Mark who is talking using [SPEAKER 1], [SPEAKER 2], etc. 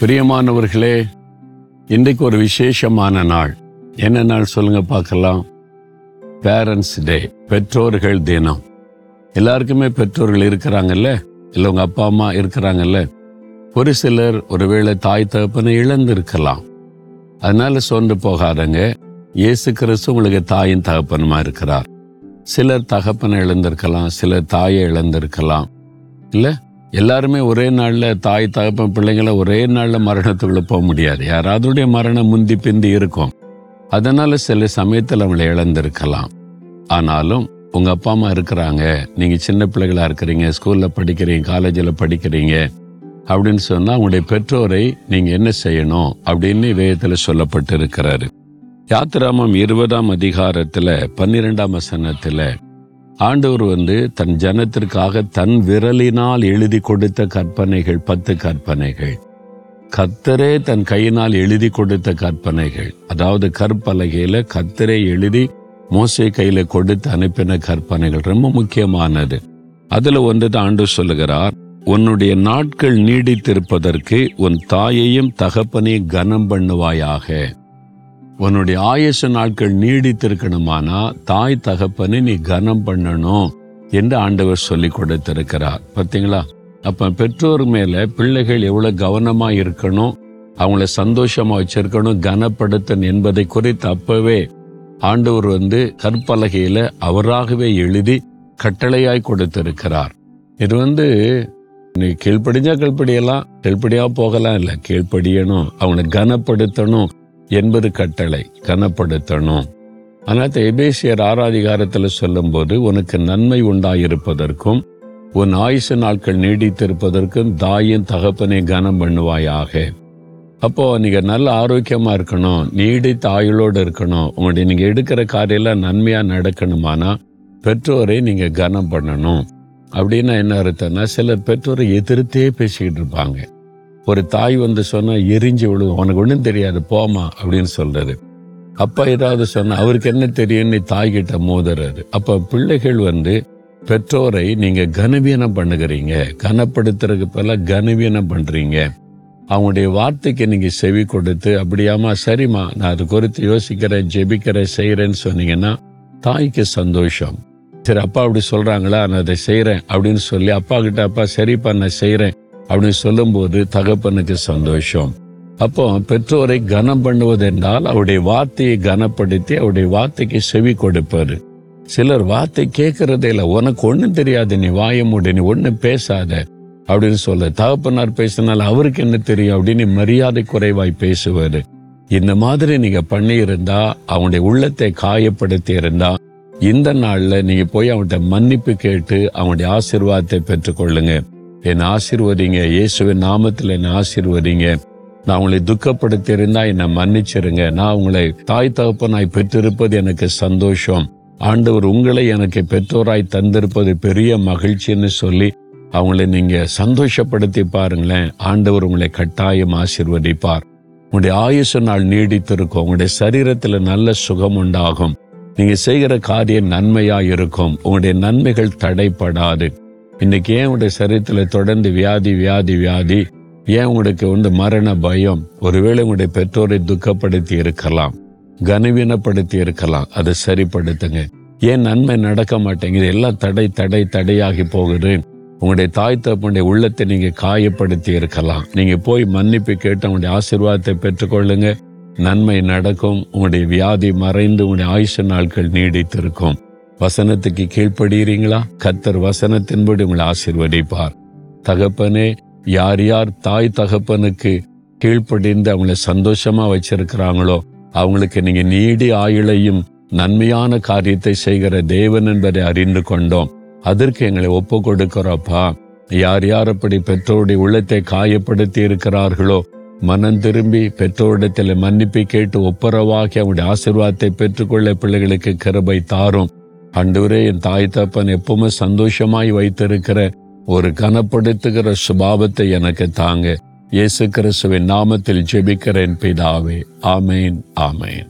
[SPEAKER 1] பிரியமானவர்களே இன்றைக்கு ஒரு விசேஷமான நாள். என்ன நாள் சொல்லுங்க பார்க்கலாம். பேரண்ட்ஸ் டே பெற்றோர்கள் தினம். எல்லாருக்குமே பெற்றோர்கள் இருக்கிறாங்கல்ல? இல்லை உங்க அப்பா அம்மா இருக்கிறாங்கல்ல? ஒரு சிலர் ஒருவேளை தாய் தகப்பனை இழந்திருக்கலாம். அதனால சோர்ந்து போகாதங்க. இயேசு கிறிஸ்து உங்களுக்கு தாயின் தகப்பனுமா இருக்கிறார். சிலர் தகப்பனை இழந்திருக்கலாம் சிலர் தாயை இழந்திருக்கலாம். இல்லை? எல்லாருமே ஒரே நாளில் தாய் தகப்பன் பிள்ளைங்களை ஒரே நாளில் மரணத்துக்குள்ளே போக முடியாது. யாராவதுடைய மரணம் முந்தி பிந்தி இருக்கும். அதனால் சில சமயத்தில் அவங்களை இழந்திருக்கலாம். ஆனாலும் உங்கள் அப்பா அம்மா இருக்கிறாங்க. நீங்கள் சின்ன பிள்ளைகளாக இருக்கிறீங்க ஸ்கூலில் படிக்கிறீங்க காலேஜில் படிக்கிறீங்க அப்படின்னு சொன்னால் உங்களுடைய பெற்றோரை நீங்கள் என்ன செய்யணும் அப்படின்னு வேதத்துல சொல்லப்பட்டு இருக்கிறாரு யாத்திராமம் இருபதாம் அதிகாரத்தில் பன்னிரெண்டாம் வசனத்தில் ஆண்டவர் வந்து தன் ஜனத்திற்காக தன் விரலினால் எழுதி கொடுத்த கற்பனைகள் பத்து கற்பனைகள். கத்தரே தன் கையினால் எழுதி கொடுத்த கற்பனைகள். அதாவது கற்பலகையில கத்தரே எழுதி மோசை கையில கொடுத்து அனுப்பின கற்பனைகள் ரொம்ப முக்கியமானது. அதுல ஒன்று தான் ஆண்டு சொல்லுகிறார் உன்னுடைய நாட்கள் நீடித்திருப்பதற்கு உன் தாயையும் தகப்பனையும் கனம் பண்ணுவாயாக. உன்னுடைய ஆயுச நாட்கள் நீடித்திருக்கணுமானா தாய் தகப்பனை நீ கனம் பண்ணணும் என்று ஆண்டவர் சொல்லி கொடுத்திருக்கிறார். பார்த்தீங்களா? அப்ப பெற்றோர் மேல பிள்ளைகள் எவ்வளவு கவனமா இருக்கணும் அவங்கள சந்தோஷமா வச்சிருக்கணும் கனப்படுத்தன் என்பதை குறித்து அப்பவே ஆண்டவர் வந்து கற்பலகையில அவராகவே எழுதி கட்டளையாய் கொடுத்திருக்கிறார். இது வந்து நீ கீழ்ப்படிஞ்சா கீழ்ப்படியலாம் கீழ்ப்படியா போகலாம் இல்லை கீழ்ப்படியணும் அவனை கனப்படுத்தணும் என்பது கட்டளை கனப்படுத்தணும். ஆனால் எபேசியர் ஆராதிகாரத்தில் சொல்லும்போது உனக்கு நன்மை உண்டாயிருப்பதற்கும் உன் ஆயுச நாட்கள் நீடித்திருப்பதற்கும் தாயின் தகப்பனை கனம் பண்ணுவாயாக. அப்போ நீங்கள் நல்ல ஆரோக்கியமாக இருக்கணும் நீடித்த ஆயுளோடு இருக்கணும். உங்களுடைய நீங்கள் எடுக்கிற காரியெல்லாம் நன்மையாக நடக்கணுமானா பெற்றோரை நீங்கள் கனம் பண்ணணும். அப்படின்னா என்ன அர்த்தம்னா சிலர் பெற்றோரை எதிர்த்தே பேசிக்கிட்டு இருப்பாங்க. ஒரு தாய் வந்து சொன்னால் எரிஞ்சு விழுவும் உனக்கு ஒன்றும் தெரியாது. போமா அப்படின்னு சொல்கிறது அப்பா ஏதாவது சொன்னால் அவருக்கு என்ன தெரியும்னு தாய்கிட்ட மோதுறாரு அப்போ பிள்ளைகள் வந்து பெற்றோரை நீங்கள் கனவீனம் பண்ணுகிறீங்க. கனப்படுத்துறதுக்கு பல கனவீனம் பண்ணுறீங்க அவங்களுடைய வார்த்தைக்கு நீங்கள் செவி கொடுத்து அப்படியாமா சரிம்மா. நான் அது குறித்து யோசிக்கிறேன் ஜெபிக்கிறேன் செய்கிறேன்னு சொன்னீங்கன்னா தாய்க்கு சந்தோஷம். சரி அப்பா அப்படி சொல்கிறாங்களா நான் அதை செய்கிறேன் அப்படின்னு சொல்லி அப்பா கிட்ட அப்பா சரிப்பா நான் செய்கிறேன் அப்படின்னு சொல்லும்போது தகப்பனுக்கு சந்தோஷம். அப்போ பெற்றோரை கனம் பண்ணுவது என்றால் அவருடைய வார்த்தையை கனப்படுத்தி அவருடைய வார்த்தைக்கு செவி கொடுப்பாரு. சிலர் வார்த்தை கேட்கறதே இல்லை. உனக்கு ஒன்றும் தெரியாது நீ வாய மூடி நீ ஒன்றும் பேசாத அப்படின்னு சொல்ல தகப்பனார் பேசினால் அவருக்கு என்ன தெரியும் அப்படின்னு மரியாதை குறைவாய் பேசுவாரு. இந்த மாதிரி நீங்க பண்ணியிருந்தா அவனுடைய உள்ளத்தை காயப்படுத்தி இருந்தா இந்த நாள்ல நீங்க போய் அவன்கிட்ட மன்னிப்பு கேட்டு அவனுடைய ஆசிர்வாதத்தை பெற்றுக்கொள்ளுங்க. என்னை ஆசிர்வதிங்க. இயேசுவின் நாமத்தில் என்னை ஆசிர்வதிங்க. நான் உங்களை துக்கப்படுத்தியிருந்தா என்னை மன்னிச்சிருங்க. நான் உங்களை தாய் தகப்பனாய் பெற்றிருப்பது எனக்கு சந்தோஷம். ஆண்டவர் உங்களை எனக்கு பெற்றோராய் தந்திருப்பது பெரிய மகிழ்ச்சின்னு சொல்லி அவங்களை நீங்க சந்தோஷப்படுத்தி பாருங்களேன். ஆண்டவர் உங்களை கட்டாயம் ஆசிர்வதிப்பார். உங்களுடைய ஆயுச நாள் நீடித்திருக்கும். உங்களுடைய சரீரத்துல நல்ல சுகம் உண்டாகும். நீங்க செய்கிற காரியம் நன்மையா இருக்கும். உங்களுடைய நன்மைகள் தடைப்படாது. இன்னைக்கு ஏன் உங்களுடைய சரீரத்தில் தொடர்ந்து வியாதி வியாதி வியாதி? ஏன் உங்களுக்கு வந்து மரண பயம்? ஒருவேளை உங்களுடைய பெற்றோரை துக்கப்படுத்தி இருக்கலாம். கனவீனப்படுத்தி இருக்கலாம். அதை சரிப்படுத்துங்க. ஏன் நன்மை நடக்க மாட்டேங்குது? எல்லாம் தடை தடை தடையாகி போகுது. உங்களுடைய தாய் தப்பனுடைய உள்ளத்தை நீங்க காயப்படுத்தி இருக்கலாம். நீங்க போய் மன்னிப்பு கேட்டு உங்களுடைய ஆசீர்வாதத்தை பெற்றுக்கொள்ளுங்க. நன்மை நடக்கும். உங்களுடைய வியாதி மறைந்து உங்களுடைய ஆயுஷ நாட்கள் நீடித்திருக்கும். வசனத்துக்கு கீழ்ப்படுகிறீங்களா கத்தர் வசனத்தின்படி உங்களை ஆசீர்வதிப்பார். தகப்பனே யார் யார் தாய் தகப்பனுக்கு கீழ்ப்படிந்து அவங்கள சந்தோஷமா வச்சிருக்கிறாங்களோ அவங்களுக்கு நீங்க நீடி ஆயுளையும் நன்மையான காரியத்தை செய்கிற தேவன் என்பதை அறிந்து கொண்டோம். அதற்கு எங்களை ஒப்பு கொடுக்கிறோப்பா யார் யார் அப்படி பெற்றோருடைய உள்ளத்தை காயப்படுத்தி இருக்கிறார்களோ மனம் திரும்பி பெற்றோரிடத்தில் மன்னிப்பு கேட்டு ஒப்புரவாகி அவங்களுடைய ஆசிர்வாதத்தை பெற்றுக்கொள்ள பிள்ளைகளுக்கு கிருபை தாரும். அன்றுவரே என் தாய் தப்பன் எப்பவுமே சந்தோஷமாய் வைத்திருக்கிற ஒரு கனப்படுத்துகிற சுபாவத்தை எனக்கு தாங்க. இயேசு கிறிஸ்துவின் நாமத்தில் ஜெபிக்கிறேன் பிதாவே. ஆமேன் ஆமேன்.